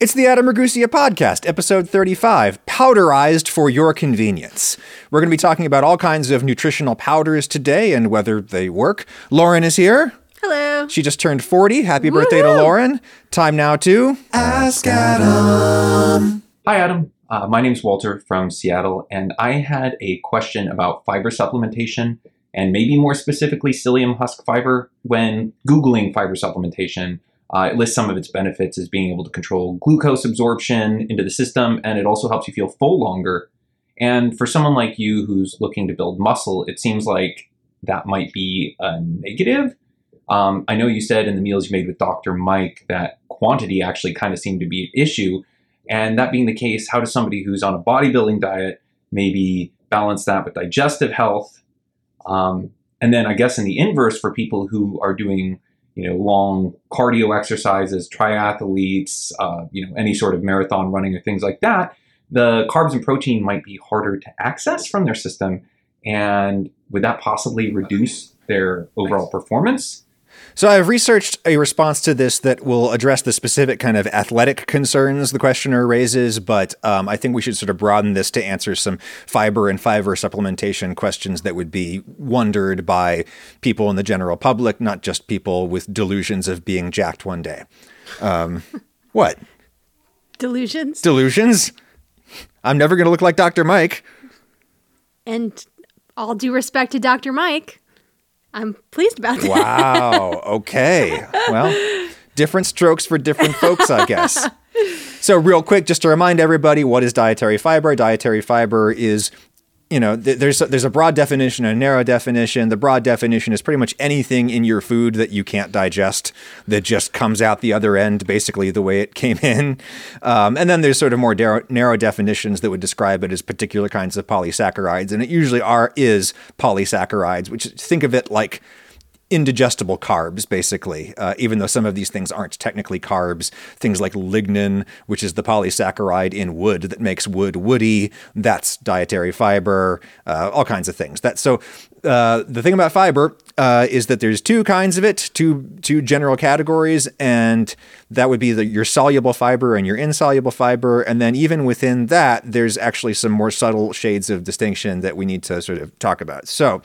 It's the Adam Ragusea podcast, episode 35, powderized for your convenience. We're going to be talking about all kinds of nutritional powders today and whether they work. Lauren is here. Hello. She just turned 40. Happy birthday to Lauren. Time now to Ask Adam. Hi, Adam. Uh, my name's Walter from Seattle, and I had a question about fiber supplementation and maybe more specifically psyllium husk fiber. When Googling fiber supplementation, uh, it lists some of its benefits as being able to control glucose absorption into the system, and it also helps you feel full longer. And for someone like you who's looking to build muscle, it seems like that might be a negative. Um, I know you said in the meals you made with Dr. Mike that quantity actually kind of seemed to be an issue. And that being the case, how does somebody who's on a bodybuilding diet maybe balance that with digestive health? Um, and then I guess in the inverse, for people who are doing you know long cardio exercises, triathletes, uh, you know any sort of marathon running or things like that, the carbs and protein might be harder to access from their system, and would that possibly reduce their overall performance? So I've researched a response to this that will address the specific kind of athletic concerns the questioner raises, but um, I think we should sort of broaden this to answer some fiber and fiber supplementation questions that would be wondered by people in the general public, not just people with delusions of being jacked one day. Um, what? Delusions. Delusions? I'm never going to look like Dr. Mike. and all due respect to Dr. Mike, I'm pleased about that. Wow. Okay. Well, different strokes for different folks, I guess. So, real quick, just to remind everybody, what is dietary fiber? Dietary fiber is, you know, th- there's a, there's a broad definition and a narrow definition. The broad definition is pretty much anything in your food that you can't digest that just comes out the other end, basically the way it came in. Um, and then there's sort of more narrow, narrow definitions that would describe it as particular kinds of polysaccharides, and it usually are is polysaccharides, which think of it like indigestible carbs, basically, uh, even though some of these things aren't technically carbs. Things like lignin, which is the polysaccharide in wood that makes wood woody, that's dietary fiber, uh, all kinds of things. That So uh, the thing about fiber uh, is that there's two kinds of it, two, two general categories, and that would be the, your soluble fiber and your insoluble fiber. And then even within that, there's actually some more subtle shades of distinction that we need to sort of talk about. So,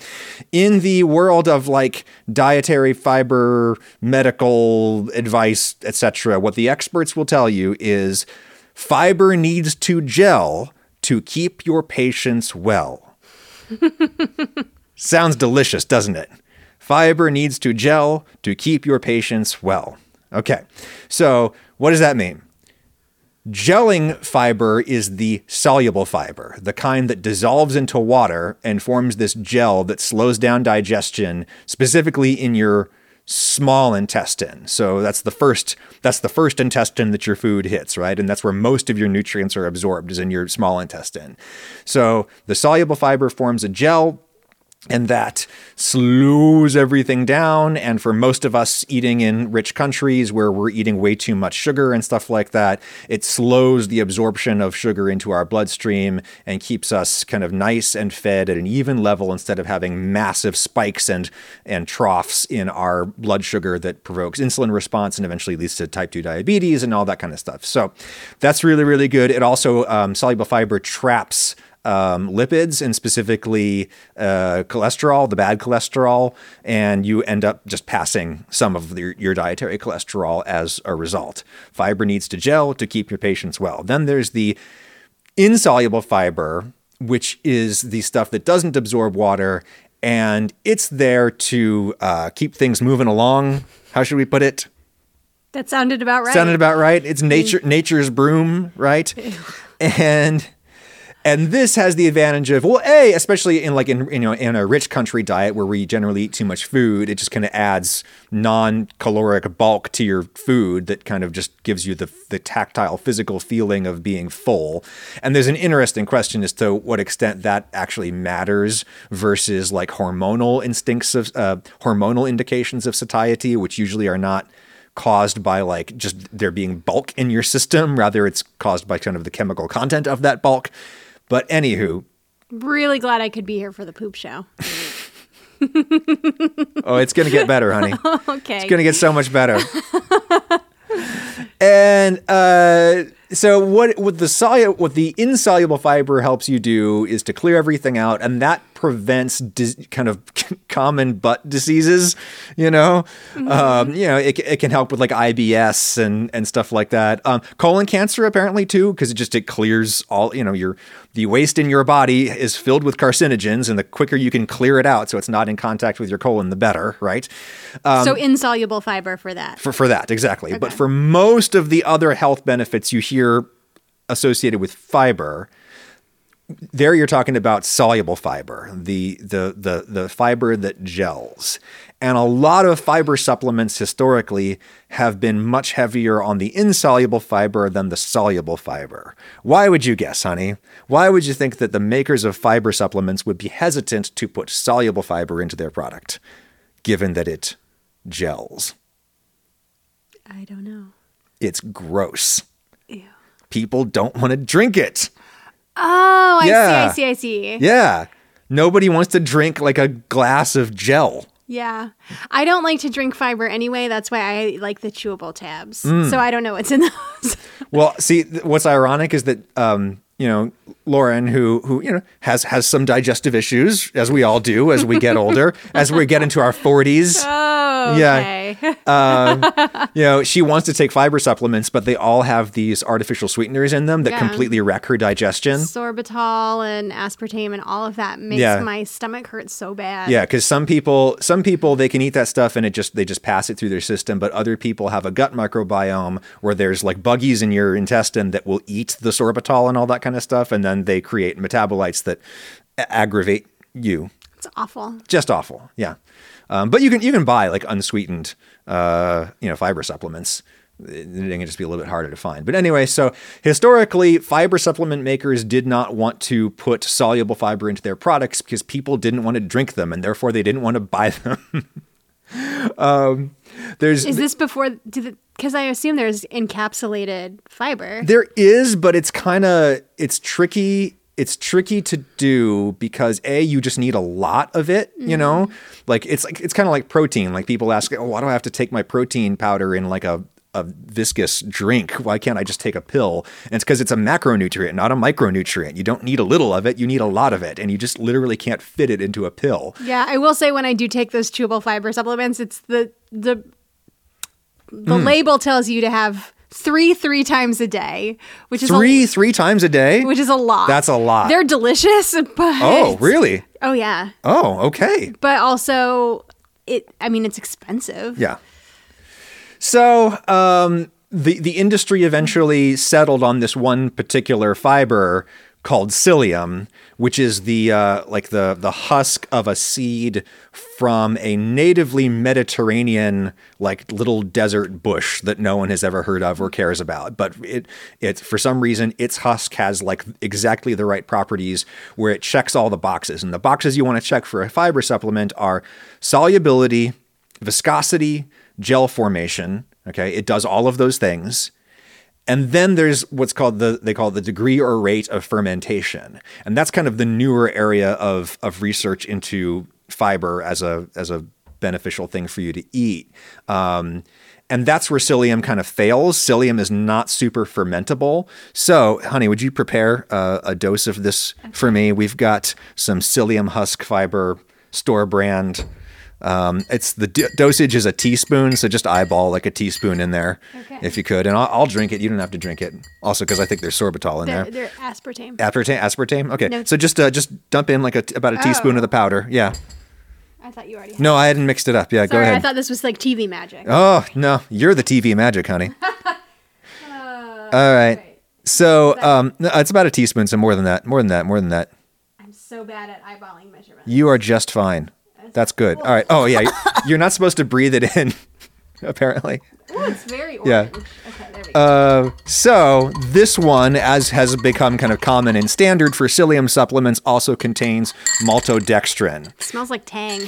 in the world of like dietary fiber, medical advice, etc., what the experts will tell you is fiber needs to gel to keep your patients well. Sounds delicious, doesn't it? Fiber needs to gel to keep your patients well. Okay, so what does that mean? Gelling fiber is the soluble fiber, the kind that dissolves into water and forms this gel that slows down digestion, specifically in your small intestine. So that's the first that's the first intestine that your food hits, right? And that's where most of your nutrients are absorbed is in your small intestine. So the soluble fiber forms a gel and that slows everything down. And for most of us eating in rich countries where we're eating way too much sugar and stuff like that, it slows the absorption of sugar into our bloodstream and keeps us kind of nice and fed at an even level instead of having massive spikes and and troughs in our blood sugar that provokes insulin response and eventually leads to type 2 diabetes and all that kind of stuff. So that's really, really good. It also, um, soluble fiber traps um, lipids and specifically uh, cholesterol, the bad cholesterol, and you end up just passing some of your, your dietary cholesterol as a result. Fiber needs to gel to keep your patients well. Then there's the insoluble fiber, which is the stuff that doesn't absorb water, and it's there to uh, keep things moving along. How should we put it? That sounded about right. Sounded about right. It's nature nature's broom, right? and and this has the advantage of well, a especially in like in you know in a rich country diet where we generally eat too much food, it just kind of adds non-caloric bulk to your food that kind of just gives you the the tactile physical feeling of being full. And there's an interesting question as to what extent that actually matters versus like hormonal instincts of uh, hormonal indications of satiety, which usually are not caused by like just there being bulk in your system. Rather, it's caused by kind of the chemical content of that bulk. But anywho, Really glad I could be here for the poop show. oh, it's gonna get better, honey. okay. It's gonna get so much better. And uh, so what what the solu- what the insoluble fiber helps you do is to clear everything out, and that prevents dis- kind of common butt diseases. You know, um, you know it, it can help with like IBS and and stuff like that. Um, colon cancer apparently too, because it just it clears all you know your the waste in your body is filled with carcinogens, and the quicker you can clear it out, so it's not in contact with your colon, the better, right? so insoluble fiber for that. for, for that exactly but for most of the other health benefits you hear associated with fiber there you're talking about soluble fiber the the the, the fiber that gels and a lot of fiber supplements historically have been much heavier on the insoluble fiber than the soluble fiber why would you guess honey why would you think that the makers of fiber supplements would be hesitant to put soluble fiber into their product given that it gels I don't know. it's gross. Ew. People don't want to drink it. Oh, I Yeah. see, I see, I see. Yeah. Nobody wants to drink like a glass of gel. Yeah. I don't like to drink fiber anyway. That's why I like the chewable tabs. Mm. So I don't know what's in those. Well, see, th- what's ironic is that um, you know, Lauren, who who you know has has some digestive issues, as we all do as we get older, as we get into our forties. oh, Yeah. okay. um, you know, she wants to take fiber supplements, but they all have these artificial sweeteners in them that Yeah. completely wreck her digestion. Sorbitol and aspartame and all of that makes Yeah. my stomach hurt so bad. Yeah, because some people, some people, they can eat that stuff and it just they just pass it through their system. But other people have a gut microbiome where there's like buggies in your intestine that will eat the sorbitol and all that kind of stuff, and then they create metabolites that aggravate you. It's awful. Just awful. Yeah, um, but you can you can buy like unsweetened, uh, you know, fiber supplements. It it can just be a little bit harder to find. But anyway, so historically, fiber supplement makers did not want to put soluble fiber into their products because people didn't want to drink them, and therefore they didn't want to buy them. um, there's Is this before? Because I assume there's encapsulated fiber. There is, but it's kind of it's tricky. It's tricky to do because a you just need a lot of it. You know, like it's like it's kind of like protein. Like people ask, oh, why do I have to take my protein powder in like a a viscous drink? Why can't I just take a pill? And it's because it's a macronutrient, not a micronutrient. You don't need a little of it. You need a lot of it, and you just literally can't fit it into a pill. Yeah, I will say when I do take those chewable fiber supplements, it's the the the Hmm. label tells you to have three three times a day, which is Three a, three times a day. which is a lot. That's a lot. They're delicious, but oh, really? Oh yeah, Oh, okay. but also it. I mean, it's expensive. Yeah. So um, the the industry eventually settled on this one particular fiber called psyllium, which is the uh, like the the husk of a seed from a natively Mediterranean like little desert bush that no one has ever heard of or cares about. But it it for some reason its husk has like exactly the right properties where it checks all the boxes. And the boxes you want to check for a fiber supplement are solubility, viscosity, gel formation. Okay, it does all of those things. And then there's what's called the they call the degree or rate of fermentation, and that's kind of the newer area of of research into fiber as a as a beneficial thing for you to eat. Um, and that's where psyllium kind of fails. Psyllium is not super fermentable. So, honey, would you prepare uh, a dose of this for me? We've got some psyllium husk fiber store brand. Um, it's the d- dosage is a teaspoon, so just eyeball like a teaspoon in there, Okay. if you could, and I'll, I'll drink it. You don't have to drink it. Also, because I think there's sorbitol in They're, there. they're aspartame. Aspartame, aspartame. Okay, No. so just uh, just dump in like a about a teaspoon of the powder. Yeah. I thought you already. Had No, I hadn't mixed it up. Yeah, Sorry, go ahead. I thought this was like TV magic. oh no, you're the TV magic, honey. Uh, All right. right. So um, no, it's about a teaspoon. So more than that. More than that. More than that. I'm so bad at eyeballing measurements. You are just fine. That's good. All right. Oh yeah, you're- not supposed to breathe it in. Apparently. Oh, it's very orange. Yeah. Okay, there we go. Uh, so this one, as has become kind of common and standard for psyllium supplements, also contains maltodextrin. smells like Tang.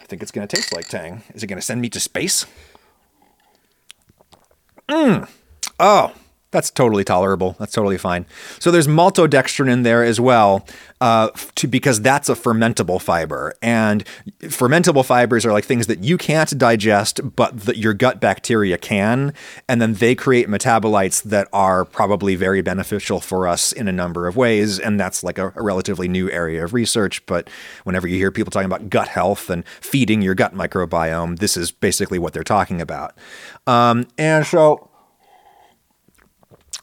I think it's going to taste like Tang. Is it going to send me to space? Mm. Oh, That's totally tolerable. That's totally fine. So there's maltodextrin in there as well, uh, to, because that's a fermentable fiber, and fermentable fibers are like things that you can't digest, but that your gut bacteria can, and then they create metabolites that are probably very beneficial for us in a number of ways, and that's like a, a relatively new area of research. But whenever you hear people talking about gut health and feeding your gut microbiome, this is basically what they're talking about. Um, and so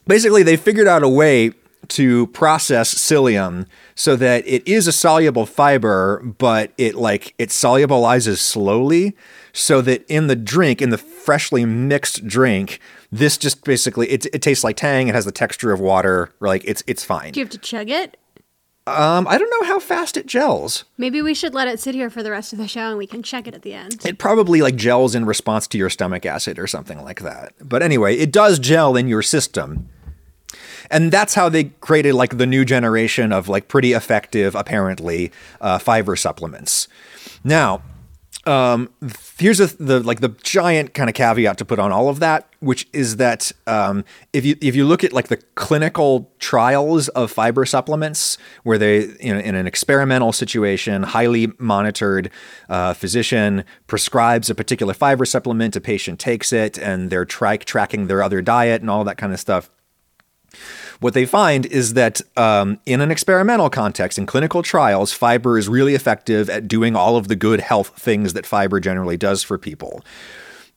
basically they figured out a way to process psyllium so that it is a soluble fiber but it like it solubilizes slowly so that in the drink in the freshly mixed drink this just basically it, it tastes like tang it has the texture of water like it's it's fine Do you have to chug it? um i don't know how fast it gels Maybe we should let it sit here for the rest of the show and we can check it at the end. it probably like gels in response to your stomach acid or something like that but anyway it does gel in your system and that's how they created like the new generation of like pretty effective apparently uh, fiber supplements. Now um, here's a, the like the giant kind of caveat to put on all of that, which is that um, if you if you look at like the clinical trials of fiber supplements, where they you know in an experimental situation, highly monitored uh, physician prescribes a particular fiber supplement, a patient takes it, and they're tri- tracking their other diet and all that kind of stuff what they find is that um, in an experimental context, in clinical trials, fiber is really effective at doing all of the good health things that fiber generally does for people.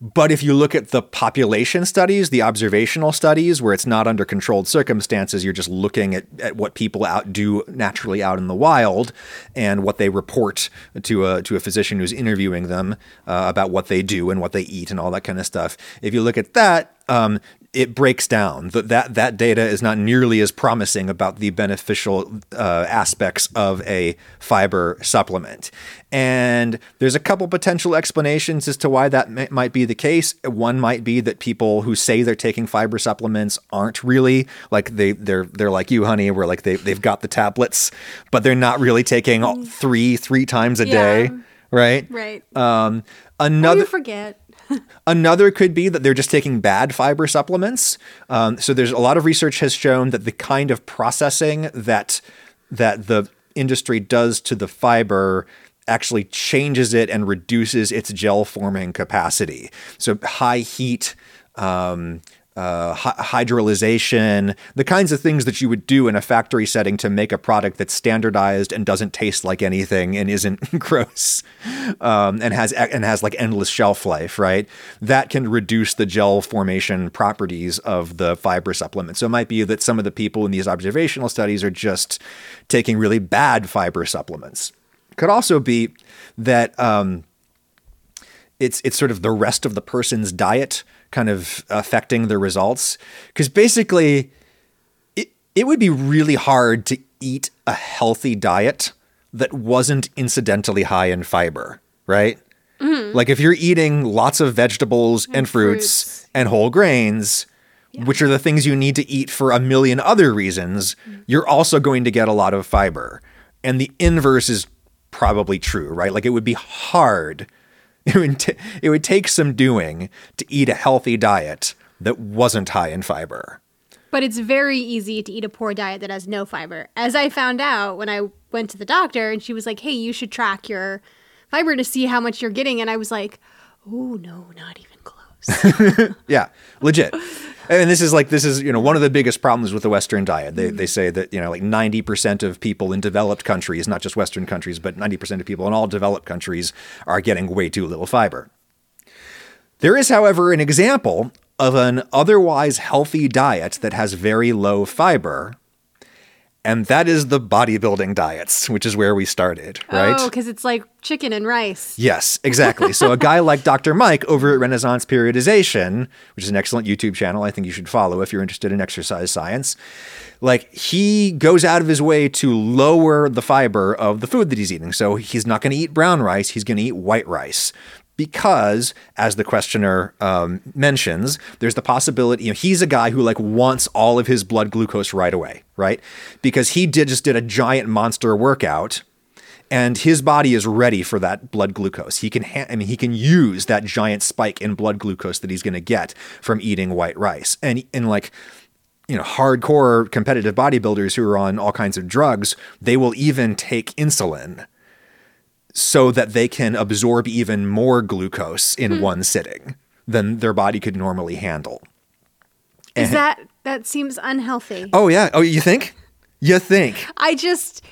But if you look at the population studies, the observational studies, where it's not under controlled circumstances, you're just looking at, at what people out do naturally out in the wild and what they report to a, to a physician who's interviewing them uh, about what they do and what they eat and all that kind of stuff. If you look at that, um, it breaks down. That that that data is not nearly as promising about the beneficial uh, aspects of a fiber supplement. And there's a couple potential explanations as to why that might be the case. One might be that people who say they're taking fiber supplements aren't really like they they're they're like you honey where like they they've got the tablets but they're not really taking all three three times a day right? Right. um another forget. Another could be that they're just taking bad fiber supplements. Um, so there's a lot of research has shown that the kind of processing that that the industry does to the fiber actually changes it and reduces its gel forming capacity. So high heat. Um, uh, hy- hydrolyzation, the kinds of things that you would do in a factory setting to make a product that's standardized and doesn't taste like anything and isn't gross, um, and has and has like endless shelf life, right? That can reduce the gel formation properties of the fiber supplement. So it might be that some of the people in these observational studies are just taking really bad fiber supplements. Could also be that. Um, it's it's sort of the rest of the person's diet kind of affecting the results because basically it it would be really hard to eat a healthy diet that wasn't incidentally high in fiber, right? Mm-hmm. Like if you're eating lots of vegetables and, fruits, fruits. and whole grains, which are the things you need to eat for a million other reasons, mm-hmm. you're also going to get a lot of fiber. And the inverse is probably true, right? Like it would be hard. It would, t- it would take some doing to eat a healthy diet that wasn't high in fiber. But it's very easy to eat a poor diet that has no fiber. As I found out when I went to the doctor and she was like, hey, you should track your fiber to see how much you're getting. And I was like, oh, no, not even close. Yeah, legit. And this is like this is you know one of the biggest problems with the Western diet. They they mm. say that you know like ninety percent of people in developed countries, not just Western countries, but ninety percent of people in all developed countries are getting way too little fiber. There is, however, an example of an otherwise healthy diet that has very low fiber, and that is the bodybuilding diets, which is where we started, right? Oh, because it's like chicken and rice. Yes, exactly. So a guy like Dr. Mike over at Renaissance Periodization, which is an excellent YouTube channel, I think you should follow if you're interested in exercise science. Like he goes out of his way to lower the fiber of the food that he's eating. So he's not going to eat brown rice, he's going to eat white rice. Because, as the questioner um, mentions, there's the possibility. You know, he's a guy who like wants all of his blood glucose right away, right? Because he did just did a giant monster workout, and his body is ready for that blood glucose. He can, ha- I mean, he can use that giant spike in blood glucose that he's going to get from eating white rice, and and like you know, hardcore competitive bodybuilders who are on all kinds of drugs, they will even take insulin so that they can absorb even more glucose in hmm. one sitting than their body could normally handle. Is that that seems unhealthy? Oh yeah. Oh, you think? You think? I just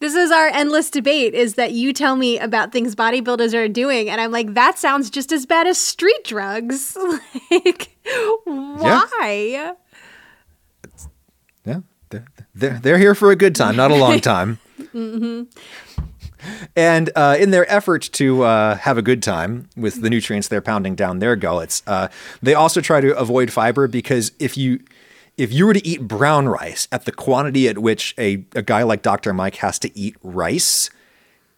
this is our endless debate is that you tell me about things bodybuilders are doing and I'm like that sounds just as bad as street drugs. like why? Yeah, they're, they're, they're here for a good time, not a long time. Mm-hmm. And uh, in their effort to uh, have a good time with the nutrients they're pounding down their gullets, uh, they also try to avoid fiber because if you if you were to eat brown rice at the quantity at which a, a guy like Dr. Mike has to eat rice,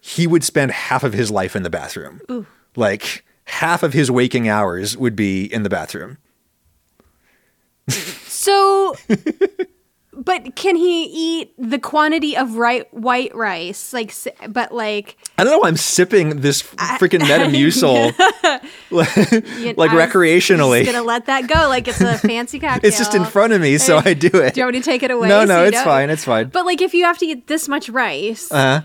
he would spend half of his life in the bathroom. Like half of his waking hours would be in the bathroom. So but can he eat the quantity of right white rice like but like I don't know. why I'm sipping this freaking Metamucil like was recreationally. just gonna let that go like it's a fancy cocktail It's just in front of me, so I do it. do you want me to take it away No, no, you it's don't- fine. It's fine. but like if you have to eat this much rice Uh-huh.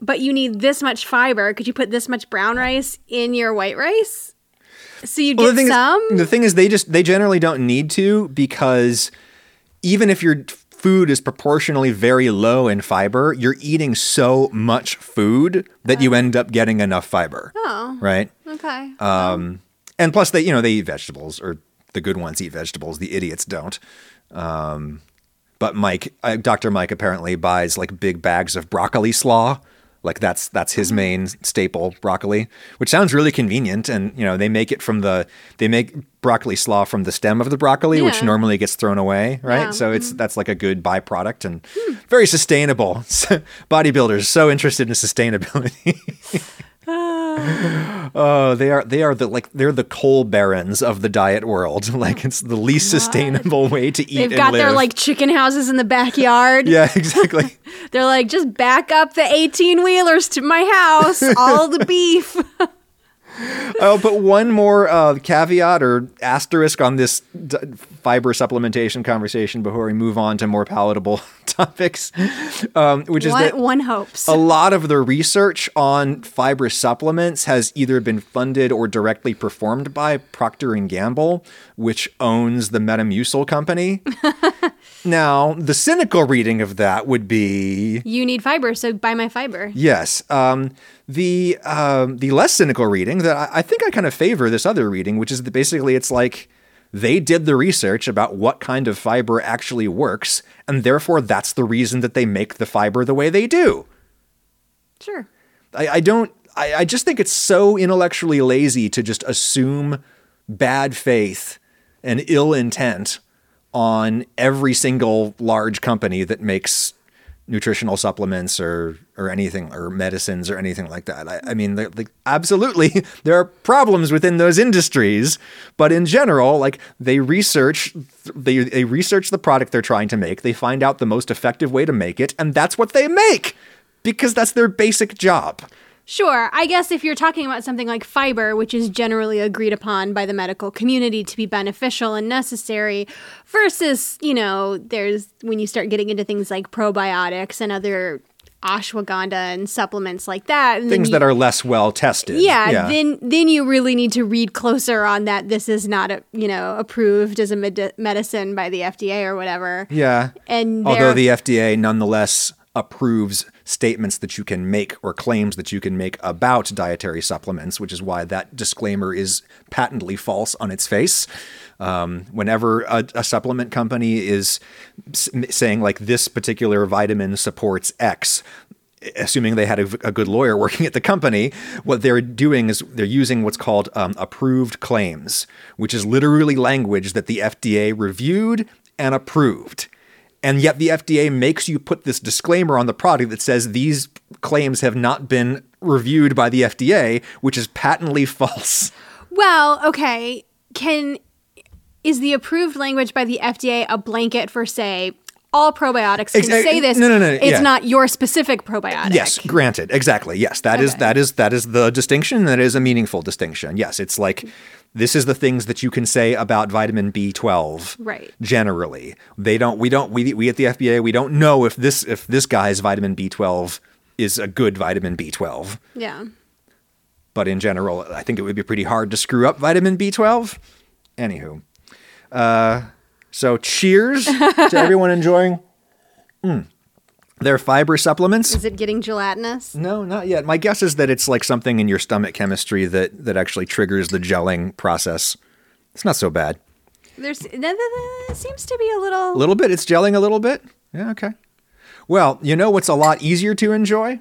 but you need this much fiber could you put this much brown rice in your white rice so you Well, get the thing some Is, the thing is, they just they generally don't need to because even if your food is proportionally very low in fiber, you're eating so much food that you end up getting enough fiber. oh Right. okay Um, and plus, they you know they eat vegetables, or the good ones eat vegetables. The idiots don't. Um, but Mike, uh, Dr. Mike, apparently buys like big bags of broccoli slaw. Like that's that's his mm-hmm. main staple, broccoli, which sounds really convenient. And you know they make it from the they make broccoli slaw from the stem of the broccoli, which normally gets thrown away, right? Yeah. So it's mm-hmm. that's like a good byproduct and hmm. very sustainable. Bodybuilders so interested in sustainability. Oh, they are they are the like they're the coal barons of the diet world. Like it's the least sustainable way to eat they've got their like chicken houses in the backyard yeah, exactly. they're like just back up the 18 wheelers to my house all the beef I'll put one more uh, caveat or asterisk on this d- fiber supplementation conversation before we move on to more palatable topics, um, which is one, that one hopes a lot of the research on fiber supplements has either been funded or directly performed by Procter and Gamble, which owns the Metamucil company. now, the cynical reading of that would be you need fiber so buy my fiber yes. Um, the um, the less cynical reading that I, I think I kind of favor this other reading, which is that basically it's like they did the research about what kind of fiber actually works, and therefore that's the reason that they make the fiber the way they do. sure I, I don't I, I just think it's so intellectually lazy to just assume bad faith and ill intent on every single large company that makes nutritional supplements or or anything or medicines or anything like that. I, I mean, absolutely, there are problems within those industries, but in general, like they research, they they research the product they're trying to make. They find out the most effective way to make it, and that's what they make because that's their basic job. Sure. I guess if you're talking about something like fiber, which is generally agreed upon by the medical community to be beneficial and necessary, versus, you know, there's when you start getting into things like probiotics and other ashwagandha and supplements like that. Things you- that are less well tested. yeah, then then you really need to read closer on that this is not a, you know approved as a med- medicine by the FDA or whatever. yeah. And although the FDA nonetheless approves statements that you can make or claims that you can make about dietary supplements, which is why that disclaimer is patently false on its face. Um, whenever a, a supplement company is saying like this particular vitamin supports X, assuming they had a, a good lawyer working at the company, what they're doing is they're using what's called um, approved claims, which is literally language that the FDA reviewed and approved. And yet the FDA makes you put this disclaimer on the product that says these claims have not been reviewed by the FDA, which is patently false. Well, okay. Can is the approved language by the FDA a blanket for say all probiotics can Exa- say this? no, no, no, It's yeah. not your specific probiotic. Yes, granted. Exactly. Yes, that is Okay. that is that is the distinction. That is a meaningful distinction. Yes, it's like this is the things that you can say about vitamin B12 Right. generally. They don't we don't we we at the FDA we don't know if this if this guy's vitamin B12 is a good vitamin B12. Yeah. But in general, I think it would be pretty hard to screw up vitamin B12. Anywho. Uh so cheers to everyone enjoying mm, their fiber supplements. Is it getting gelatinous? No, not yet. My guess is that it's like something in your stomach chemistry that that actually triggers the gelling process. It's not so bad. There's there, there- there seems to be a little. A little bit. It's gelling a little bit. Yeah. Okay. Well, you know what's a lot easier to enjoy?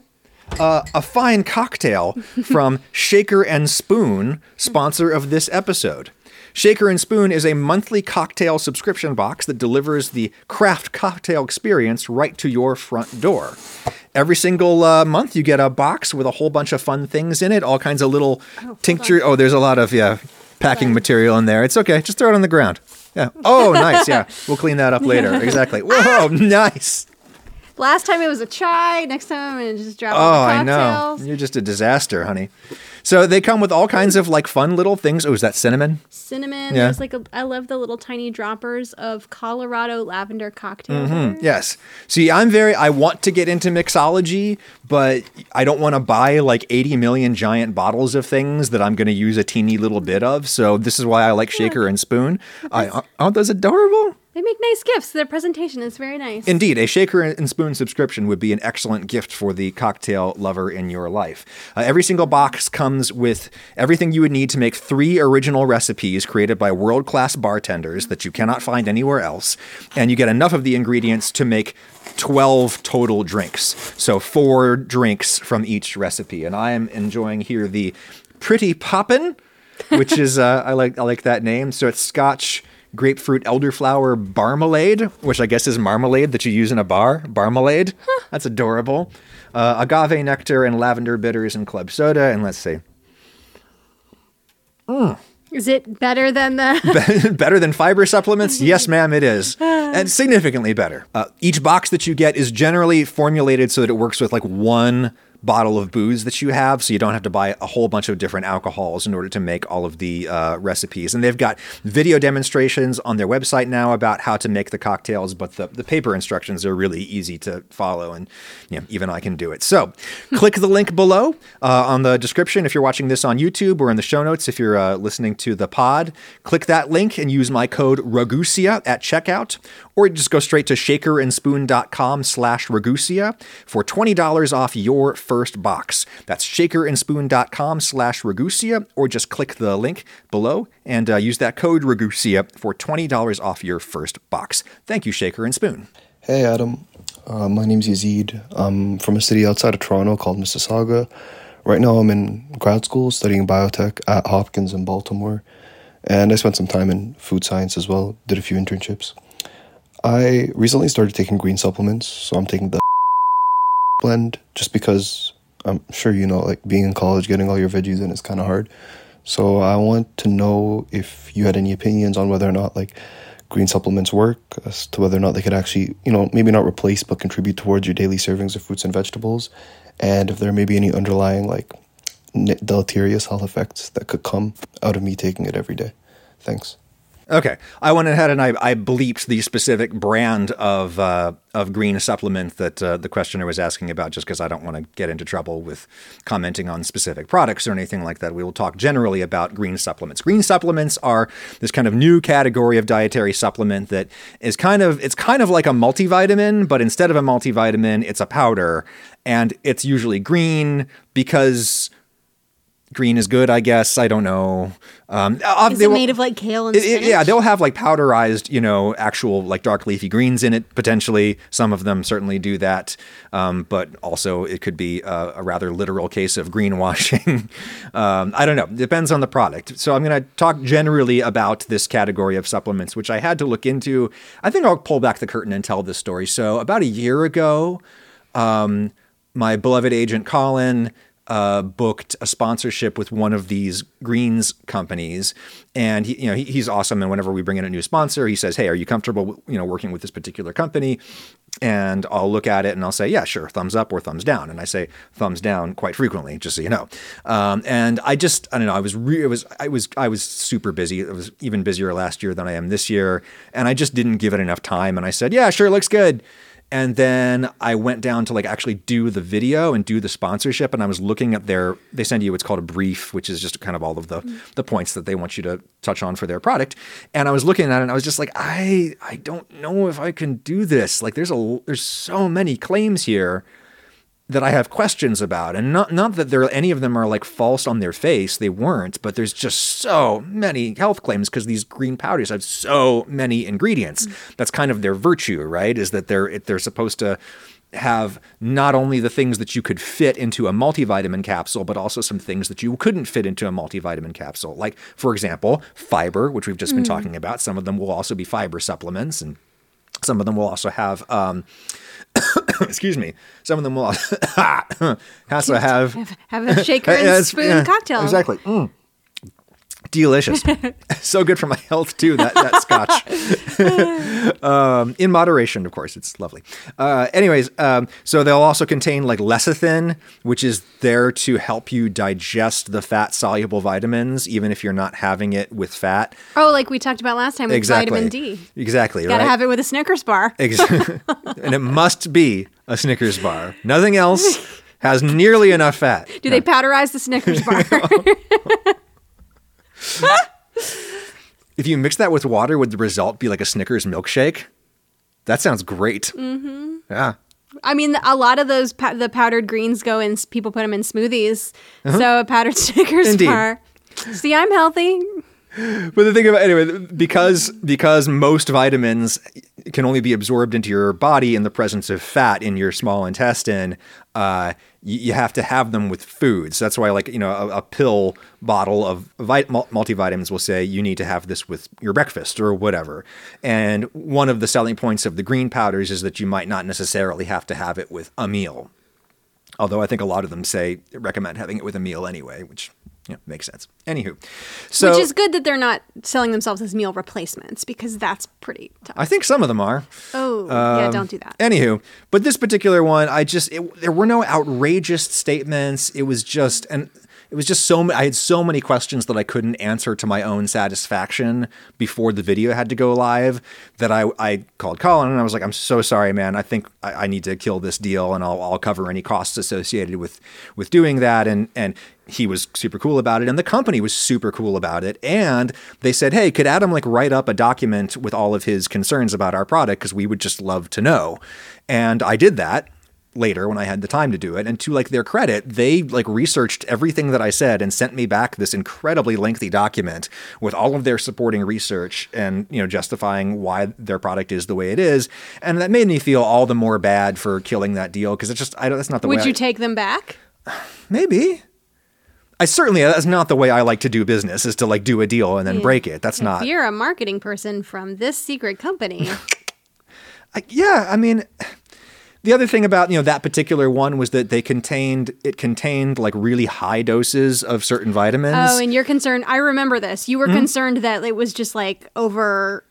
Uh, a fine cocktail from Shaker and Spoon, sponsor of this episode. Shaker and Spoon is a monthly cocktail subscription box that delivers the craft cocktail experience right to your front door. Every single uh, month, you get a box with a whole bunch of fun things in it, all kinds of little tincture. Oh, there's a lot of yeah packing Fun. material in there. It's okay. Just throw it on the ground. Yeah. Oh, nice. Yeah. We'll clean that up later. Exactly. Whoa, nice. Last time it was a chai. Next time I'm gonna just drop Oh, I know. You're just a disaster, honey. So they come with all kinds of like fun little things. Oh, is that cinnamon? Cinnamon. Yeah. There's like a. I love the little tiny droppers of Colorado lavender cocktail. Mm-hmm. Yes. See, I'm very, I want to get into mixology, but I don't want to buy like 80 million giant bottles of things that I'm going to use a teeny little bit of. So this is why I like shaker and spoon. I, aren't those adorable? They make nice gifts. Their presentation is very nice. Indeed, a shaker and spoon subscription would be an excellent gift for the cocktail lover in your life. Uh, every single box comes with everything you would need to make three original recipes created by world class bartenders that you cannot find anywhere else. And you get enough of the ingredients to make 12 total drinks. So, four drinks from each recipe. And I am enjoying here the Pretty Poppin', which is, uh, I, like, I like that name. So, it's scotch grapefruit elderflower barmalade, which I guess is marmalade that you use in a bar. Barmalade. That's adorable. Uh, agave nectar and lavender bitters and club soda. And let's see. is it better than the? better than fiber supplements? Yes, ma'am, it is. And significantly better. Uh, each box that you get is generally formulated so that it works with like one bottle of booze that you have, so you don't have to buy a whole bunch of different alcohols in order to make all of the uh, recipes. And they've got video demonstrations on their website now about how to make the cocktails, but the, the paper instructions are really easy to follow, and you know, even I can do it. So click the link below uh, on the description if you're watching this on YouTube or in the show notes if you're uh, listening to the pod. Click that link and use my code Ragusea at checkout, or just go straight to shakerandspoon.com slash Ragusea for $20 off your first box. That's shakerandspoon.com slash Ragusea, or just click the link below and uh, use that code Ragusea for $20 off your first box. Thank you, Shaker and Spoon. Hey Adam, uh, my name's Yazid. I'm from a city outside of Toronto called Mississauga. Right now I'm in grad school studying biotech at Hopkins in Baltimore, and I spent some time in food science as well, did a few internships. I recently started taking green supplements, so I'm taking the blend just because I'm sure you know, like being in college, getting all your veggies in is kind of hard. So I want to know if you had any opinions on whether or not like green supplements work, as to whether or not they could actually, you know, maybe not replace but contribute towards your daily servings of fruits and vegetables, and if there may be any underlying like deleterious health effects that could come out of me taking it every day. Thanks. Okay, I went ahead and I, I bleeped the specific brand of uh, of green supplement that uh, the questioner was asking about, just because I don't want to get into trouble with commenting on specific products or anything like that. We will talk generally about green supplements. Green supplements are this kind of new category of dietary supplement that is kind of it's kind of like a multivitamin, but instead of a multivitamin, it's a powder, and it's usually green because green is good, I guess. I don't know. Um, uh, Is it will- made of like kale and it- it- yeah, they'll have like powderized, you know, actual like dark leafy greens in it potentially. Some of them certainly do that, um, but also it could be a, a rather literal case of greenwashing. um, I don't know. Depends on the product. So I'm going to talk generally about this category of supplements, which I had to look into. I think I'll pull back the curtain and tell this story. So about a year ago, um, my beloved agent Colin uh, booked a sponsorship with one of these greens companies, and he, you know, he, he's awesome. And whenever we bring in a new sponsor, he says, "Hey, are you comfortable, you know, working with this particular company?" And I'll look at it and I'll say, "Yeah, sure, thumbs up or thumbs down." And I say thumbs down quite frequently, just so you know. Um, and I just, I don't know, I was, re- it was, I was, I was super busy. It was even busier last year than I am this year, and I just didn't give it enough time. And I said, "Yeah, sure, looks good." And then I went down to like actually do the video and do the sponsorship. And I was looking at their, they send you what's called a brief, which is just kind of all of the, mm. the points that they want you to touch on for their product. And I was looking at it and I was just like, I, I don't know if I can do this. Like there's a, there's so many claims here that I have questions about. And not, not that there, any of them are like false on their face. They weren't, but there's just so many health claims because these green powders have so many ingredients. That's kind of their virtue, right? Is that they're, they're supposed to, have not only the things that you could fit into a multivitamin capsule, but also some things that you couldn't fit into a multivitamin capsule. Like, for example, fiber, which we've just been talking about. Some of them will also be fiber supplements, and some of them will also have, um, excuse me, some of them will also, have. Have, have a shaker and spoon yeah, cocktail. Exactly. Mm. Delicious. so good for my health too. That that scotch. um, in moderation, of course, it's lovely. Uh, anyways, um, so they'll also contain like lecithin, which is there to help you digest the fat soluble vitamins, even if you're not having it with fat. Oh, like we talked about last time with Exactly. vitamin D. Exactly. Gotta right? have it with a Snickers bar. Ex- and it must be a Snickers bar. Nothing else has nearly enough fat. Do they powderize the Snickers bar? If you mix that with water, would the result be like a Snickers milkshake? That sounds great. Mm-hmm. Yeah. I mean, a lot of those pow- the powdered greens go in. People put them in smoothies. Uh-huh. So a powdered Snickers Indeed. bar. See, I'm healthy. But the thing about anyway, because because most vitamins can only be absorbed into your body in the presence of fat in your small intestine, uh, you, you have to have them with foods. That's why, like you know, a, a pill bottle of vit- multivitamins will say you need to have this with your breakfast or whatever. And one of the selling points of the green powders is that you might not necessarily have to have it with a meal. Although I think a lot of them say recommend having it with a meal anyway, which know, makes sense. Anywho, so Which is good that they're not selling themselves as meal replacements because that's pretty tough. I think some of them are. oh, yeah, um, don't do that. Anywho, but this particular one, I just it, there were no outrageous statements. It was just and it was just so I had so many questions that I couldn't answer to my own satisfaction before the video had to go live that I I called Colin and I was like, I'm so sorry, man. I think I, I need to kill this deal and I'll I'll cover any costs associated with with doing that. And and he was super cool about it and the company was super cool about it. And they said hey could adam like write up a document with all of his concerns about our product? Because we would just love to know. And i did that later when i had the time to do it and to like their credit they like researched everything that i said and sent me back this incredibly lengthy document with all of their supporting research and you know justifying why their product is the way it is and that made me feel all the more bad for killing that deal because it's just i don't that's not the way Would you I- take them back? Maybe. I certainly that's not the way I like to do business is to like do a deal and then break it. That's not. You're a marketing person from this secret company, I, yeah, I mean the other thing about, you know, that particular one was that they contained it contained like really high doses of certain vitamins. oh, and you're concerned. I remember this. You were Hmm? concerned that it was just like over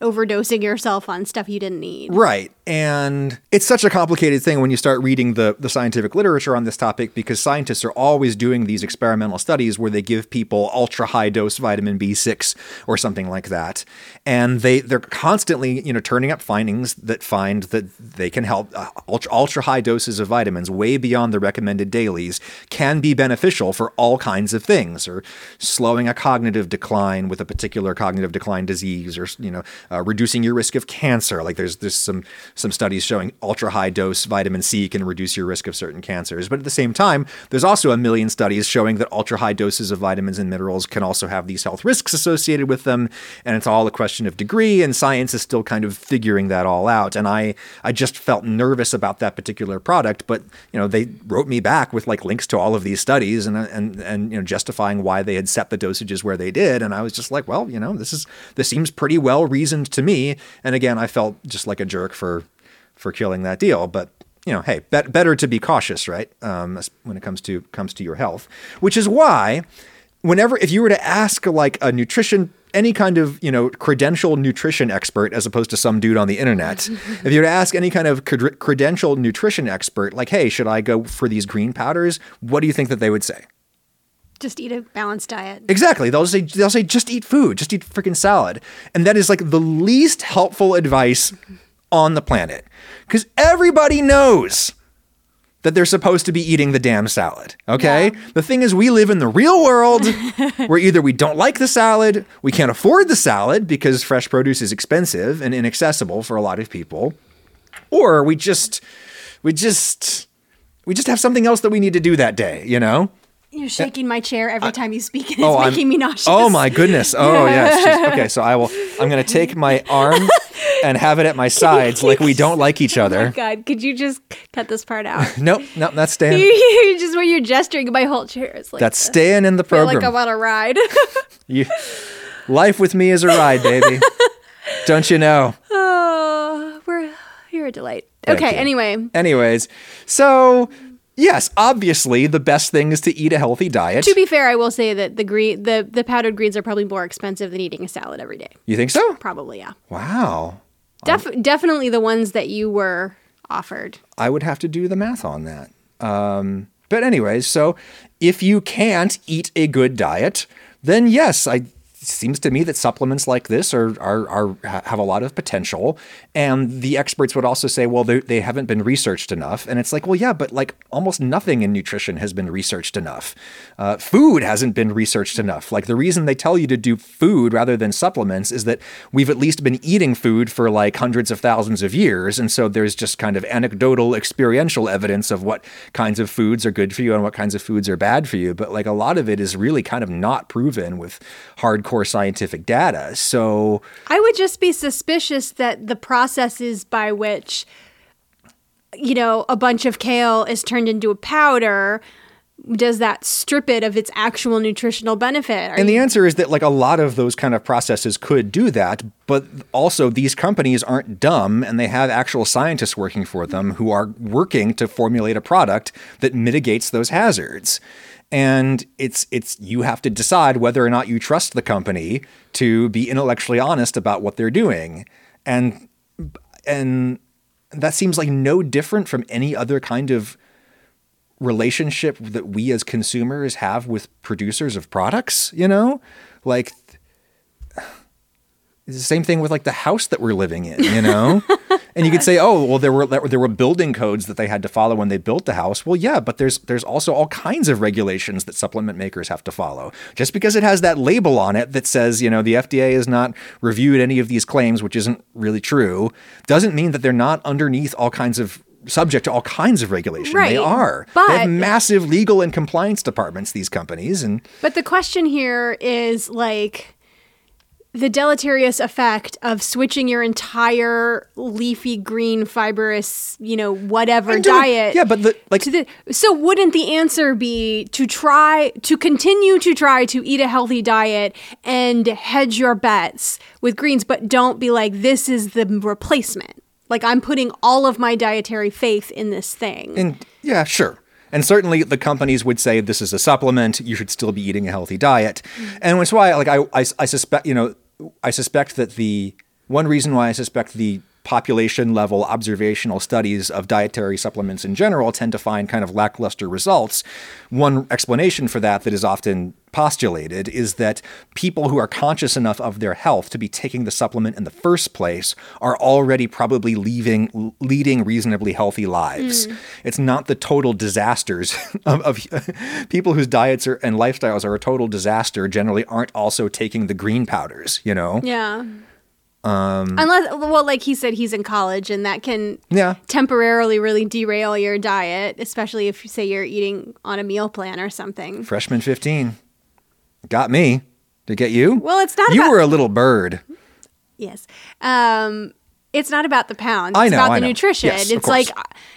overdosing yourself on stuff you didn't need. Right. And it's such a complicated thing when you start reading the, the scientific literature on this topic because scientists are always doing these experimental studies where they give people ultra high dose vitamin B6 or something like that. And they, they're constantly, you know, turning up findings that find that they can help uh, ultra, ultra high doses of vitamins way beyond the recommended dailies can be beneficial for all kinds of things or slowing a cognitive decline with a particular cognitive decline disease or, you know, uh, reducing your risk of cancer. Like there's, there's some, some studies showing ultra high dose vitamin C can reduce your risk of certain cancers. But at the same time, there's also a million studies showing that ultra high doses of vitamins and minerals can also have these health risks associated with them. And it's all a question of degree, and science is still kind of figuring that all out. And I, I just felt nervous about that particular product, but you know, they wrote me back with like links to all of these studies and and and you know, justifying why they had set the dosages where they did. And I was just like, well, you know, this is this seems pretty well reasoned to me. And again, I felt just like a jerk for for killing that deal, but you know, hey, bet better to be cautious, right? Um, when it comes to comes to your health, which is why, whenever if you were to ask like a nutrition any kind of you know credential nutrition expert as opposed to some dude on the internet if you were to ask any kind of cred- credential nutrition expert like hey should i go for these green powders what do you think that they would say Just eat a balanced diet. Exactly. They'll say they'll say just eat food, just eat freaking salad. And that is like the least helpful advice on the planet. Cuz everybody knows that they're supposed to be eating the damn salad. Okay? The thing is we live in the real world where either we don't like the salad, we can't afford the salad because fresh produce is expensive and inaccessible for a lot of people, or we just we just we just have something else that we need to do that day, you know? You're shaking my chair every time you speak, and oh, it's Oh, I'm- making me nauseous. Oh my goodness. Oh yes. Jeez. Okay, so I will. I'm going to take my arm and have it at my sides, like we don't like each other. Oh my. God, could you just cut this part out? Nope, nope, that's staying. just when you're gesturing, my whole chair is like That's this. staying in the I feel program. like I'm on a ride. You, life with me is a ride, baby. don't you know? oh, we're you're a delight. Thank okay. you. Anyway, Anyways, so yes, obviously the best thing is to eat a healthy diet. to be fair, I will say that the green, the the powdered greens are probably more expensive than eating a salad every day. you think so? Probably, yeah. Wow. Def- definitely the ones that you were offered. I would have to do the math on that. Um, but anyways, so if you can't eat a good diet, then yes, I seems to me that supplements like this are, are, are have a lot of potential. And the experts would also say, well, they, they haven't been researched enough. And it's like, well, yeah, but like almost nothing in nutrition has been researched enough. Uh, food hasn't been researched enough. Like the reason they tell you to do food rather than supplements is that we've at least been eating food for like hundreds of thousands of years. And so there's just kind of anecdotal, experiential evidence of what kinds of foods are good for you and what kinds of foods are bad for you. But like a lot of it is really kind of not proven with hardcore scientific data. So I would just be suspicious that the processes by which, you know, a bunch of kale is turned into a powder, does that strip it of its actual nutritional benefit? Are And the you- answer is that like a lot of those kind of processes could do that, but also these companies aren't dumb and they have actual scientists working for them who are working to formulate a product that mitigates those hazards. And it's it's you have to decide whether or not you trust the company to be intellectually honest about what they're doing. And and that seems like no different from any other kind of relationship that we as consumers have with producers of products, you know? Like it's the same thing with like the house that we're living in, you know? and you could say, "Oh, well there were there were building codes that they had to follow when they built the house." Well, yeah, but there's there's also all kinds of regulations that supplement makers have to follow. Just because it has that label on it that says, you know, the FDA has not reviewed any of these claims, which isn't really true, doesn't mean that they're not underneath all kinds of subject to all kinds of regulation. They Right, are. they but- have massive legal and compliance departments these companies and But the question here is like the deleterious effect of switching your entire leafy green fibrous, you know, whatever diet. Yeah, but the like to the, so wouldn't the answer be to try to continue to try to eat a healthy diet and hedge your bets with greens but don't be like this is the replacement like i'm putting all of my dietary faith in this thing And yeah, sure. And certainly the companies would say this is a supplement. You should still be eating a healthy diet. Mm-hmm. And it's why, like, I, I, I suspect, you know, I suspect that the one reason why I suspect the population level observational studies of dietary supplements in general tend to find kind of lackluster results. One explanation for that that is often postulated is that people who are conscious enough of their health to be taking the supplement in the first place are already probably leaving leading reasonably healthy lives. It's not the total disasters of, of people whose diets are, and lifestyles are a total disaster generally aren't also taking the green powders, you know? yeah um unless well like he said he's in college and that can Yeah. temporarily really derail your diet especially if you say you're eating on a meal plan or something Freshman 15 got me. Did it get you? Well, it's not You about- were a little bird. Yes. Um, it's not about the pounds. I It's know, about I the know. nutrition. Yes, it's like,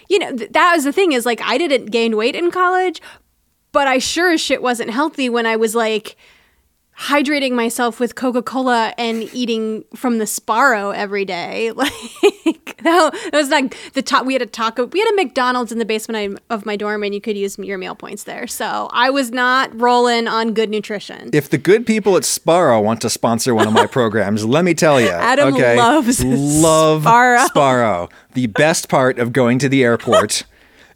you know, th- that was the thing is like, I didn't gain weight in college, but I sure as shit wasn't healthy when I was like hydrating myself with Coca Cola and eating from the Sbarro every day. Like, like no, that was like the top. We had a taco. We had a McDonald's in the basement of my dorm, and you could use your meal points there. So I was not rolling on good nutrition. If the good people at Sbarro want to sponsor one of my programs, let me tell you. Adam okay, loves love Sbarro. Sbarro. The best part of going to the airport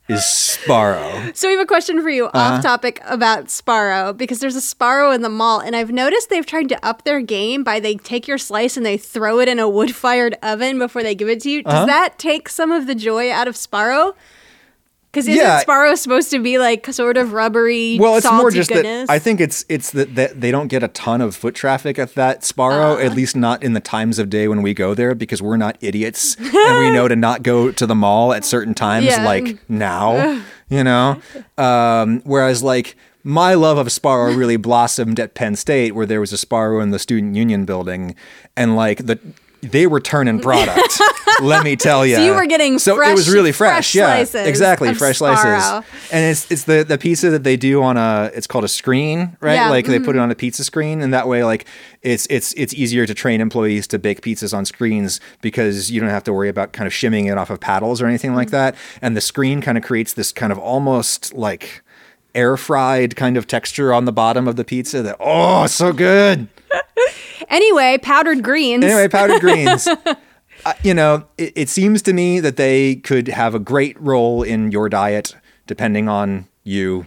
is Sbarro. So we have a question for you, Uh-huh. off topic about Sbarro, because there's a Sbarro in the mall, and I've noticed they've tried to up their game by they take your slice and they throw it in a wood fired oven before they give it to you. Does Uh-huh. that take some of the joy out of Sbarro? Because isn't Yeah. Sbarro supposed to be like sort of rubbery? Well, it's salty more just goodness? that I think it's it's that, that they don't get a ton of foot traffic at that Sbarro, Uh. at least not in the times of day when we go there because we're not idiots and we know to not go to the mall at certain times Yeah. like now, you know. Um, whereas like my love of Sbarro really blossomed at Penn State where there was a Sbarro in the student union building and like the they were turning product. let me tell you. So you were getting so it was really fresh. fresh yeah, slices exactly, fresh Sbarro. slices. And it's it's the the pizza that they do on a it's called a screen, right? Yeah, Like they mm-hmm. put it on a pizza screen, and that way, like it's it's it's easier to train employees to bake pizzas on screens because you don't have to worry about kind of shimming it off of paddles or anything like mm-hmm. that. And the screen kind of creates this kind of almost like air fried kind of texture on the bottom of the pizza that oh so good. Anyway, powdered greens. Anyway, powdered greens. Uh, you know, it, it seems to me that they could have a great role in your diet depending on you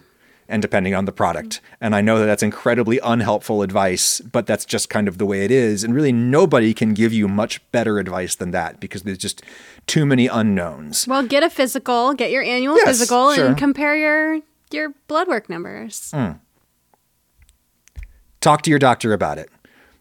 and depending on the product. And I know that that's incredibly unhelpful advice, but that's just kind of the way it is. And really, nobody can give you much better advice than that because there's just too many unknowns. Well, get a physical, get your annual Yes, physical, sure. and compare your your blood work numbers. Talk to your doctor about it.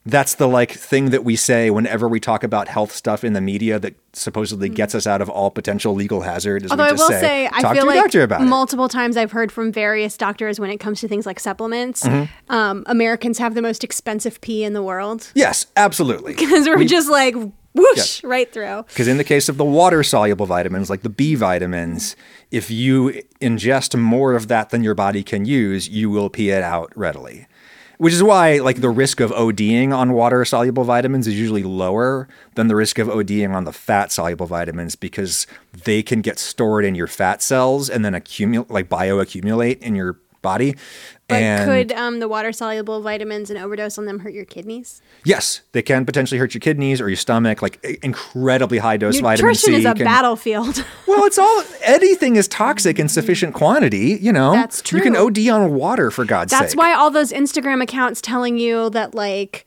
That's the like thing that we say whenever we talk about health stuff in the media that supposedly gets us out of all potential legal hazard. Is Although we I will say, say, I feel to your like doctor about it. multiple times I've heard from various doctors when it comes to things like supplements, Mm-hmm. um, Americans have the most expensive pee in the world Yes, absolutely. because we're just like whoosh right through. Because in the case of the water soluble vitamins, like the B vitamins, if you ingest more of that than your body can use, you will pee it out readily. Which is why, like, the risk of ODing on water soluble vitamins is usually lower than the risk of ODing on the fat soluble vitamins because they can get stored in your fat cells and then accumulate, like, bioaccumulate in your body. But and could um, the water soluble vitamins and overdose on them hurt your kidneys? yes, they can potentially hurt your kidneys or your stomach. Like incredibly high dose vitamin C Nutrition is a can- battlefield. Well, it's all anything is toxic in sufficient quantity, you know. That's true. You can. OD on water for God's That's sake. That's why all those Instagram accounts telling you that like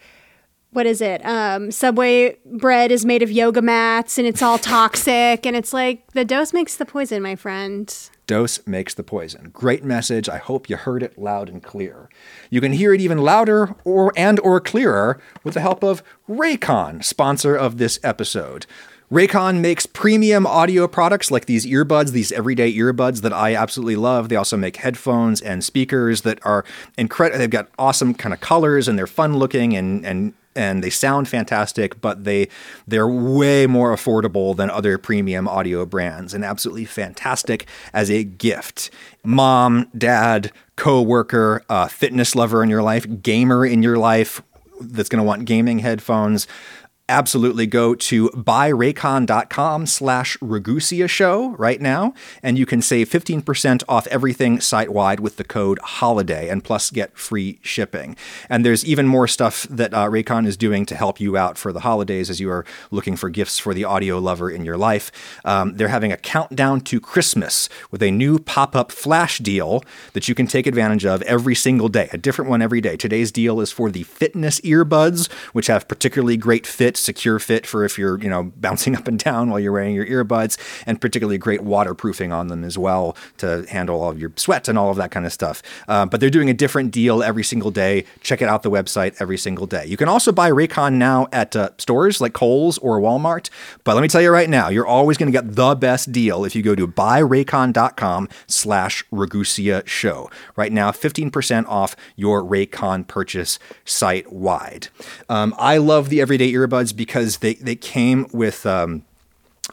what is it? Um, Subway bread is made of yoga mats and it's all toxic and it's like the dose makes the poison, my friend. dose makes the poison. Great message. I hope you heard it loud and clear. You can hear it even louder or and or clearer with the help of Raycon, sponsor of this episode. Raycon makes premium audio products like these earbuds, these everyday earbuds that I absolutely love. They also make headphones and speakers that are incredible. They've got awesome kind of colors and they're fun looking and and and they sound fantastic, but they they're way more affordable than other premium audio brands and absolutely fantastic as a gift. Mom, dad, coworker, uh, fitness lover in your life, gamer in your life that's going to want gaming headphones absolutely go to buyraycon.com slash Ragusea show right now, and you can save 15% off everything site-wide with the code HOLIDAY, and plus get free shipping. And there's even more stuff that uh, Raycon is doing to help you out for the holidays as you are looking for gifts for the audio lover in your life. Um, they're having a countdown to Christmas with a new pop-up flash deal that you can take advantage of every single day, a different one every day. Today's deal is for the fitness earbuds, which have particularly great fit, secure fit for if you're, you know, bouncing up and down while you're wearing your earbuds, and particularly great waterproofing on them as well to handle all of your sweat and all of that kind of stuff. Uh, but they're doing a different deal every single day. Check it out the website every single day. You can also buy Raycon now at uh, stores like Kohl's or Walmart. But let me tell you right now, you're always going to get the best deal if you go to buyraycon.com slash Ragusea show. Right now, 15% off your Raycon purchase site wide. Um, I love the everyday earbuds because they, they came with um,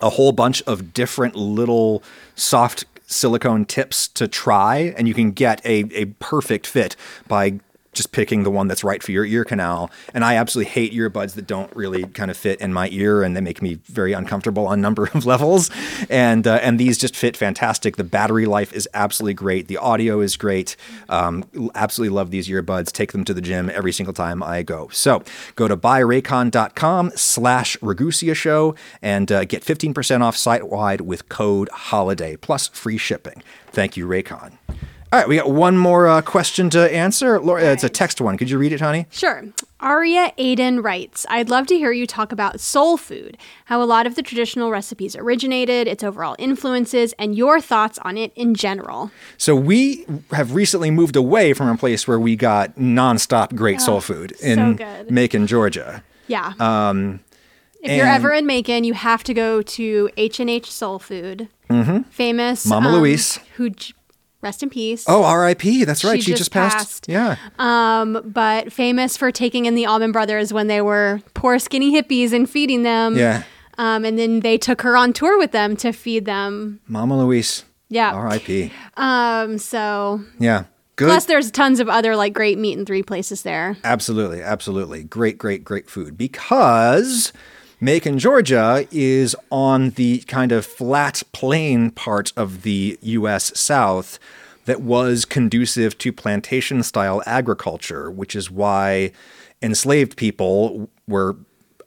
a whole bunch of different little soft silicone tips to try, and you can get a, a perfect fit by just picking the one that's right for your ear canal. And I absolutely hate earbuds that don't really kind of fit in my ear, and they make me very uncomfortable on a number of levels. And uh, and these just fit fantastic. The battery life is absolutely great. The audio is great. Um, absolutely love these earbuds. Take them to the gym every single time I go. So go to buyraycon.com slash Ragusea Show and uh, get 15% off site wide with code HOLIDAY plus free shipping. Thank you, Raycon. All right, we got one more uh, question to answer. Lauren, it's a text one. Could you read it, honey? Sure. Aria Aiden writes, I'd love to hear you talk about soul food, how a lot of the traditional recipes originated, its overall influences, and your thoughts on it in general. So we have recently moved away from a place where we got nonstop great soul food in good. Macon, Georgia. Yeah. Um, if you're ever in Macon, you have to go to H&H Soul Food. Mm-hmm. Famous. Mama um, Louise. Who, j- rest in peace. Oh, R.I.P. That's right. She She, just just, passed. passed. Yeah. Um, but famous for taking in the Allman Brothers when they were poor, skinny hippies and feeding them. Yeah. Um, and then they took her on tour with them to feed them. Mama Louise. Yeah. R.I.P. Um, so Yeah. Good. plus there's tons of other like great meat and three places there. Absolutely, absolutely. Great, great, great food. Because Macon, Georgia is on the kind of flat plain part of the U.S. South that was conducive to plantation style agriculture, which is why enslaved people were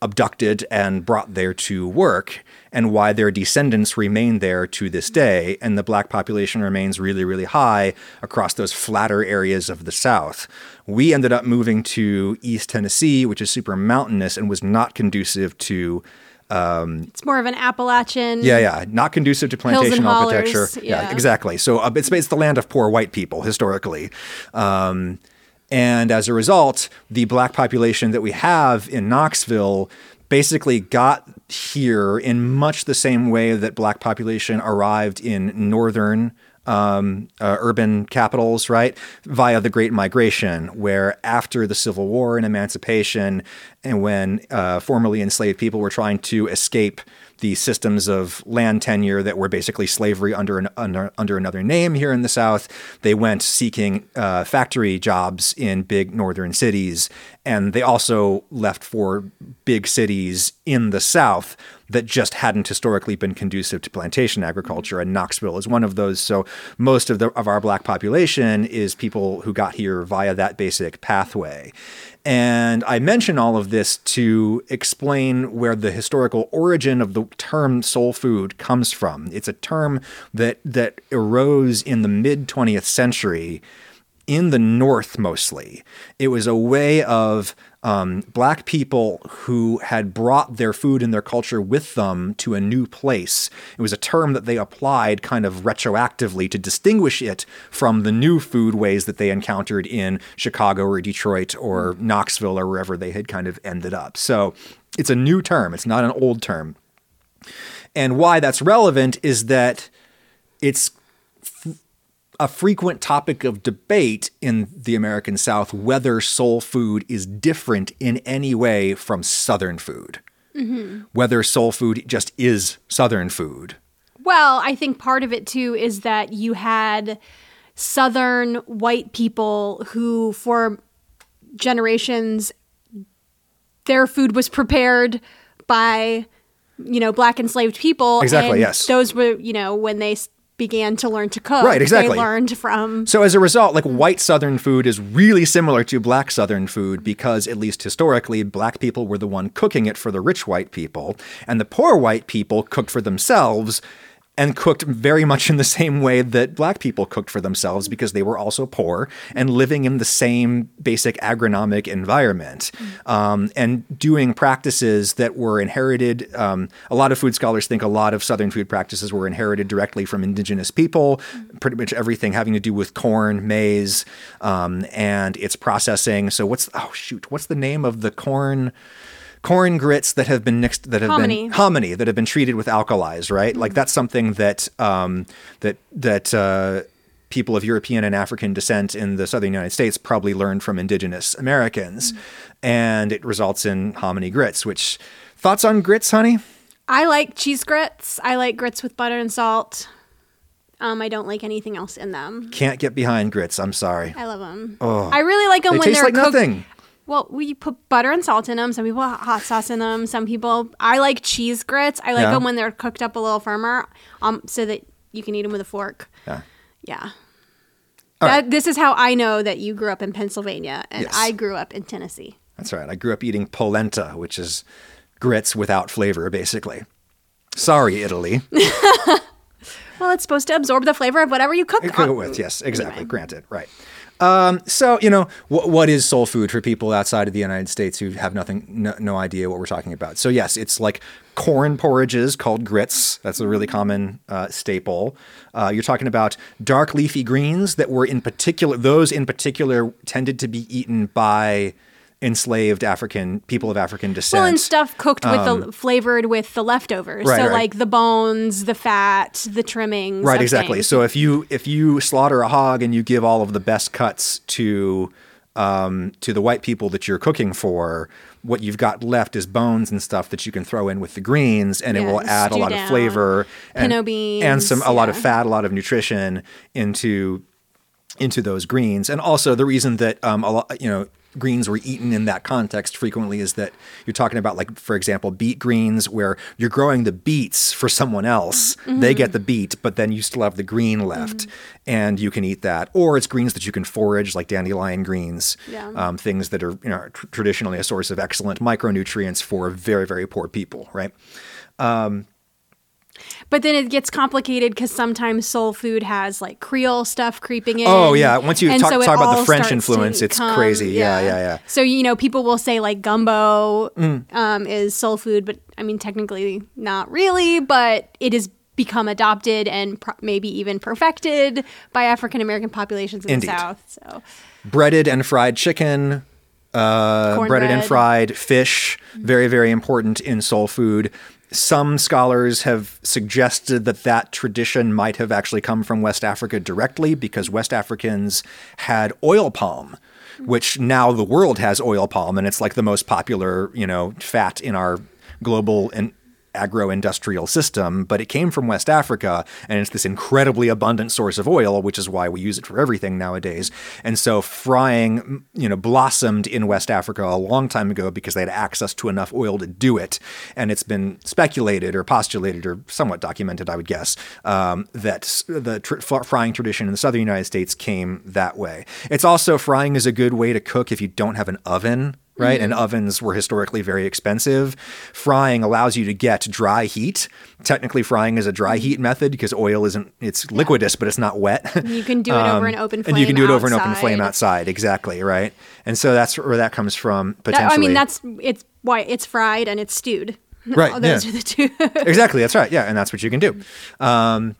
abducted and brought there to work, and why their descendants remain there to this day. And the black population remains really, really high across those flatter areas of the South. We ended up moving to East Tennessee, which is super mountainous and was not conducive to. It's more of an Appalachian. Yeah, yeah, not conducive to plantation architecture. yeah. exactly. So uh, it's it's the land of poor white people historically, um, and as a result, the black population that we have in Knoxville basically got here in much the same way that black population arrived in northern um, uh, urban capitals, right? Via the Great Migration, where after the Civil War and emancipation, and when uh, formerly enslaved people were trying to escape the systems of land tenure that were basically slavery under an, under, under another name here in the South, they went seeking uh, factory jobs in big northern cities, and they also left for big cities in the South that just hadn't historically been conducive to plantation agriculture, and Knoxville is one of those. So most of the of our black population is people who got here via that basic pathway. And I mention all of this to explain where the historical origin of the term soul food comes from. It's a term that that arose in the mid 20th century in the North mostly. It was a way of um, black people who had brought their food and their culture with them to a new place. It was a term that they applied kind of retroactively to distinguish it from the new food ways that they encountered in Chicago or Detroit or Knoxville or wherever they had kind of ended up. So it's a new term, it's not an old term. And why that's relevant is that it's a frequent topic of debate in the American South whether soul food is different in any way from Southern food. Mm-hmm. Whether soul food just is Southern food. Well, I think part of it too is that you had Southern white people who, for generations, their food was prepared by, you know, black enslaved people. Exactly, and yes. Those were, you know, when they began to learn to cook. Right, exactly. They learned from. So as a result, like white Southern food is really similar to black Southern food because at least historically, black people were the one cooking it for the rich white people, and the poor white people cooked for themselves and cooked very much in the same way that black people cooked for themselves because they were also poor and living in the same basic agronomic environment um, and doing practices that were inherited. Um, a lot of food scholars think a lot of Southern food practices were inherited directly from indigenous people, pretty much everything having to do with corn, maize, um, and its processing. So what's oh shoot, what's the name of the corn? Corn grits that have been mixed, that have Hominy. been hominy, that have been treated with alkalis, right? Like that's something that um, that that uh, people of European and African descent in the southern United States probably learned from indigenous Americans, and it results in hominy grits. Which thoughts on grits, honey? I like cheese grits. I like grits with butter and salt. Um, I don't like anything else in them. Can't get behind grits. I'm sorry. I love them. Oh, I really like them They when taste they're like cooked. nothing. Well, we put butter and salt in them. Some people hot sauce in them. Some people. I like cheese grits. I like Yeah. them when they're cooked up a little firmer, um, so that you can eat them with a fork. Yeah. Yeah. All That, right. This is how I know that you grew up in Pennsylvania and Yes. I grew up in Tennessee. That's right. I grew up eating polenta, which is grits without flavor, basically. Sorry, Italy. Well, it's supposed to absorb the flavor of whatever you cook. Cook on- it with, yes, exactly. Granted, right. Um, so, you know, what, what is soul food for people outside of the United States who have nothing, no, no idea what we're talking about? So, yes, it's like corn porridges called grits. That's a really common uh, staple. Uh, you're talking about dark leafy greens that were in particular, those in particular tended to be eaten by enslaved African people of African descent. Well, and stuff cooked with the flavored with the leftovers. Um, right, so right. like the bones, the fat, the trimmings. Right, exactly. things. So if you if you slaughter a hog and you give all of the best cuts to um, to the white people that you're cooking for, what you've got left is bones and stuff that you can throw in with the greens, and it will add a lot of flavor and beans, and some a lot of fat, a lot of nutrition into into those greens. And also the reason that um, a lot, you know, greens were eaten in that context frequently is that you're talking about like for example beet greens where you're growing the beets for someone else. Mm-hmm. They get the beet but then you still have the green left mm-hmm. and you can eat that. Or it's greens that you can forage like dandelion greens Yeah. um, things that are you know tr- traditionally a source of excellent micronutrients for very very poor people right um, But then it gets complicated because sometimes soul food has like Creole stuff creeping in. Oh, yeah. Once you And talk- it talk about the French influence, it's crazy. Yeah, yeah, yeah. So you know, people will say like gumbo Mm. um, is soul food, but I mean technically not really. But it has become adopted and pro- maybe even perfected by African American populations in Indeed. the South. So breaded and fried chicken, uh, breaded and fried fish, very, very important in soul food. Some scholars have suggested that that tradition might have actually come from West Africa directly because West Africans had oil palm, which now the world has oil palm, and it's like the most popular, you know, fat in our global and agro-industrial system, but it came from West Africa and it's this incredibly abundant source of oil, which is why we use it for everything nowadays. And so frying, you know, blossomed in West Africa a long time ago because they had access to enough oil to do it. And it's been speculated or postulated or somewhat documented, I would guess, um, that the tr- frying tradition in the southern United States came that way. It's also frying is a good way to cook if you don't have an oven right? And ovens were historically very expensive. Frying allows you to get dry heat. Technically, frying is a dry heat method because oil isn't, it's liquidous, but it's not wet. you can do it over an open flame. Um, and you can do it over an open flame outside. outside. Exactly, right? And so that's where that comes from That- potentially. I mean, that's it's why it's fried and it's stewed. Right, Those yeah. are the two. exactly. That's right. Yeah, and that's what you can do. Um,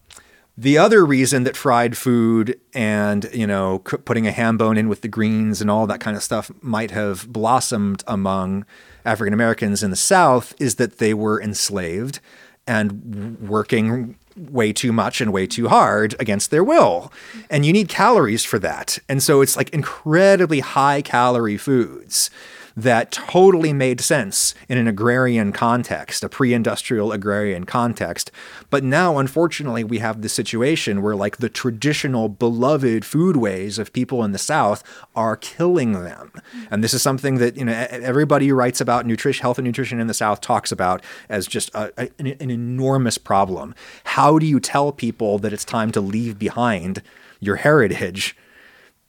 the other reason that fried food and you know putting a ham bone in with the greens and all that kind of stuff might have blossomed among African Americans in the South is that they were enslaved and working way too much and way too hard against their will. And you need calories for that. And so it's like incredibly high calorie foods that totally made sense in an agrarian context, a pre industrial agrarian context. But now, unfortunately, we have the situation where, like, the traditional beloved foodways of people in the South are killing them. And this is something that, you know, everybody who writes about nutrition, health and nutrition in the South talks about as just a, a- an enormous problem. How do you tell people that it's time to leave behind your heritage?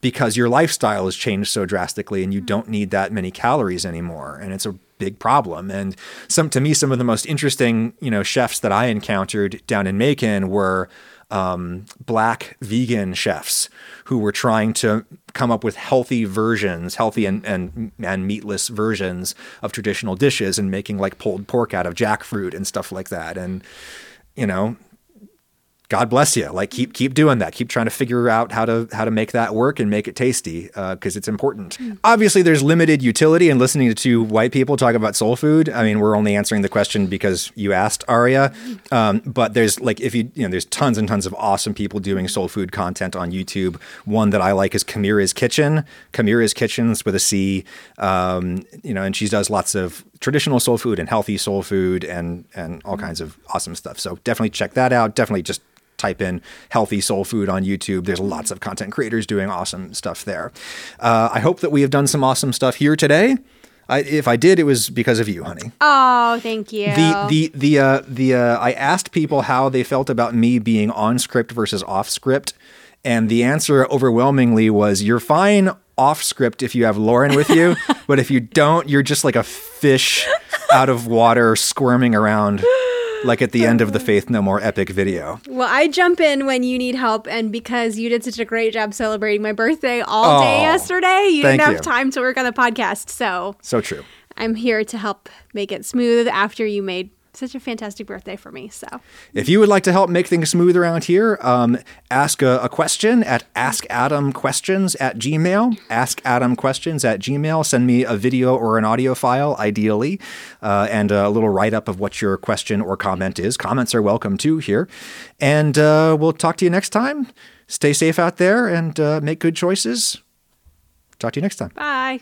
Because your lifestyle has changed so drastically and you don't need that many calories anymore and it's a big problem. And some to me some of the most interesting you know chefs that i encountered down in macon were um, black vegan chefs who were trying to come up with healthy versions healthy and, and and meatless versions of traditional dishes and making like pulled pork out of jackfruit and stuff like that. And you know God bless you. Like keep keep doing that. Keep trying to figure out how to how to make that work and make it tasty because it's important. Obviously, there's limited utility in listening to two white people talk about soul food. I mean, we're only answering the question because you asked Aria. Um, but there's like if you you know there's tons and tons of awesome people doing soul food content on YouTube. One that I like is Kamira's Kitchen. Kamira's Kitchens with a C. Um, you know, and she does lots of traditional soul food and healthy soul food and and all kinds of awesome stuff. So definitely check that out. Definitely just type in healthy soul food on YouTube. There's lots of content creators doing awesome stuff there. Uh, I hope that we have done some awesome stuff here today. I, if I did, it was because of you, honey. Oh, thank you. The the the uh, the uh, I asked people how they felt about me being on script versus off script, and the answer overwhelmingly was you're fine off script if you have Lauren with you, but if you don't, you're just like a fish out of water squirming around like at the end of the Faith No More epic video. well, I jump in when you need help, and because you did such a great job celebrating my birthday all day Oh, yesterday, you didn't have you. time to work on the podcast. So So true. I'm here to help make it smooth after you made such a fantastic birthday for me. So If you would like to help make things smooth around here, um, ask a, a question at askadamquestions at gmail. Askadamquestions at gmail. Send me a video or an audio file, ideally, uh, and a little write up of what your question or comment is. Comments are welcome too here. And uh, we'll talk to you next time. Stay safe out there and uh, make good choices. Talk to you next time. bye.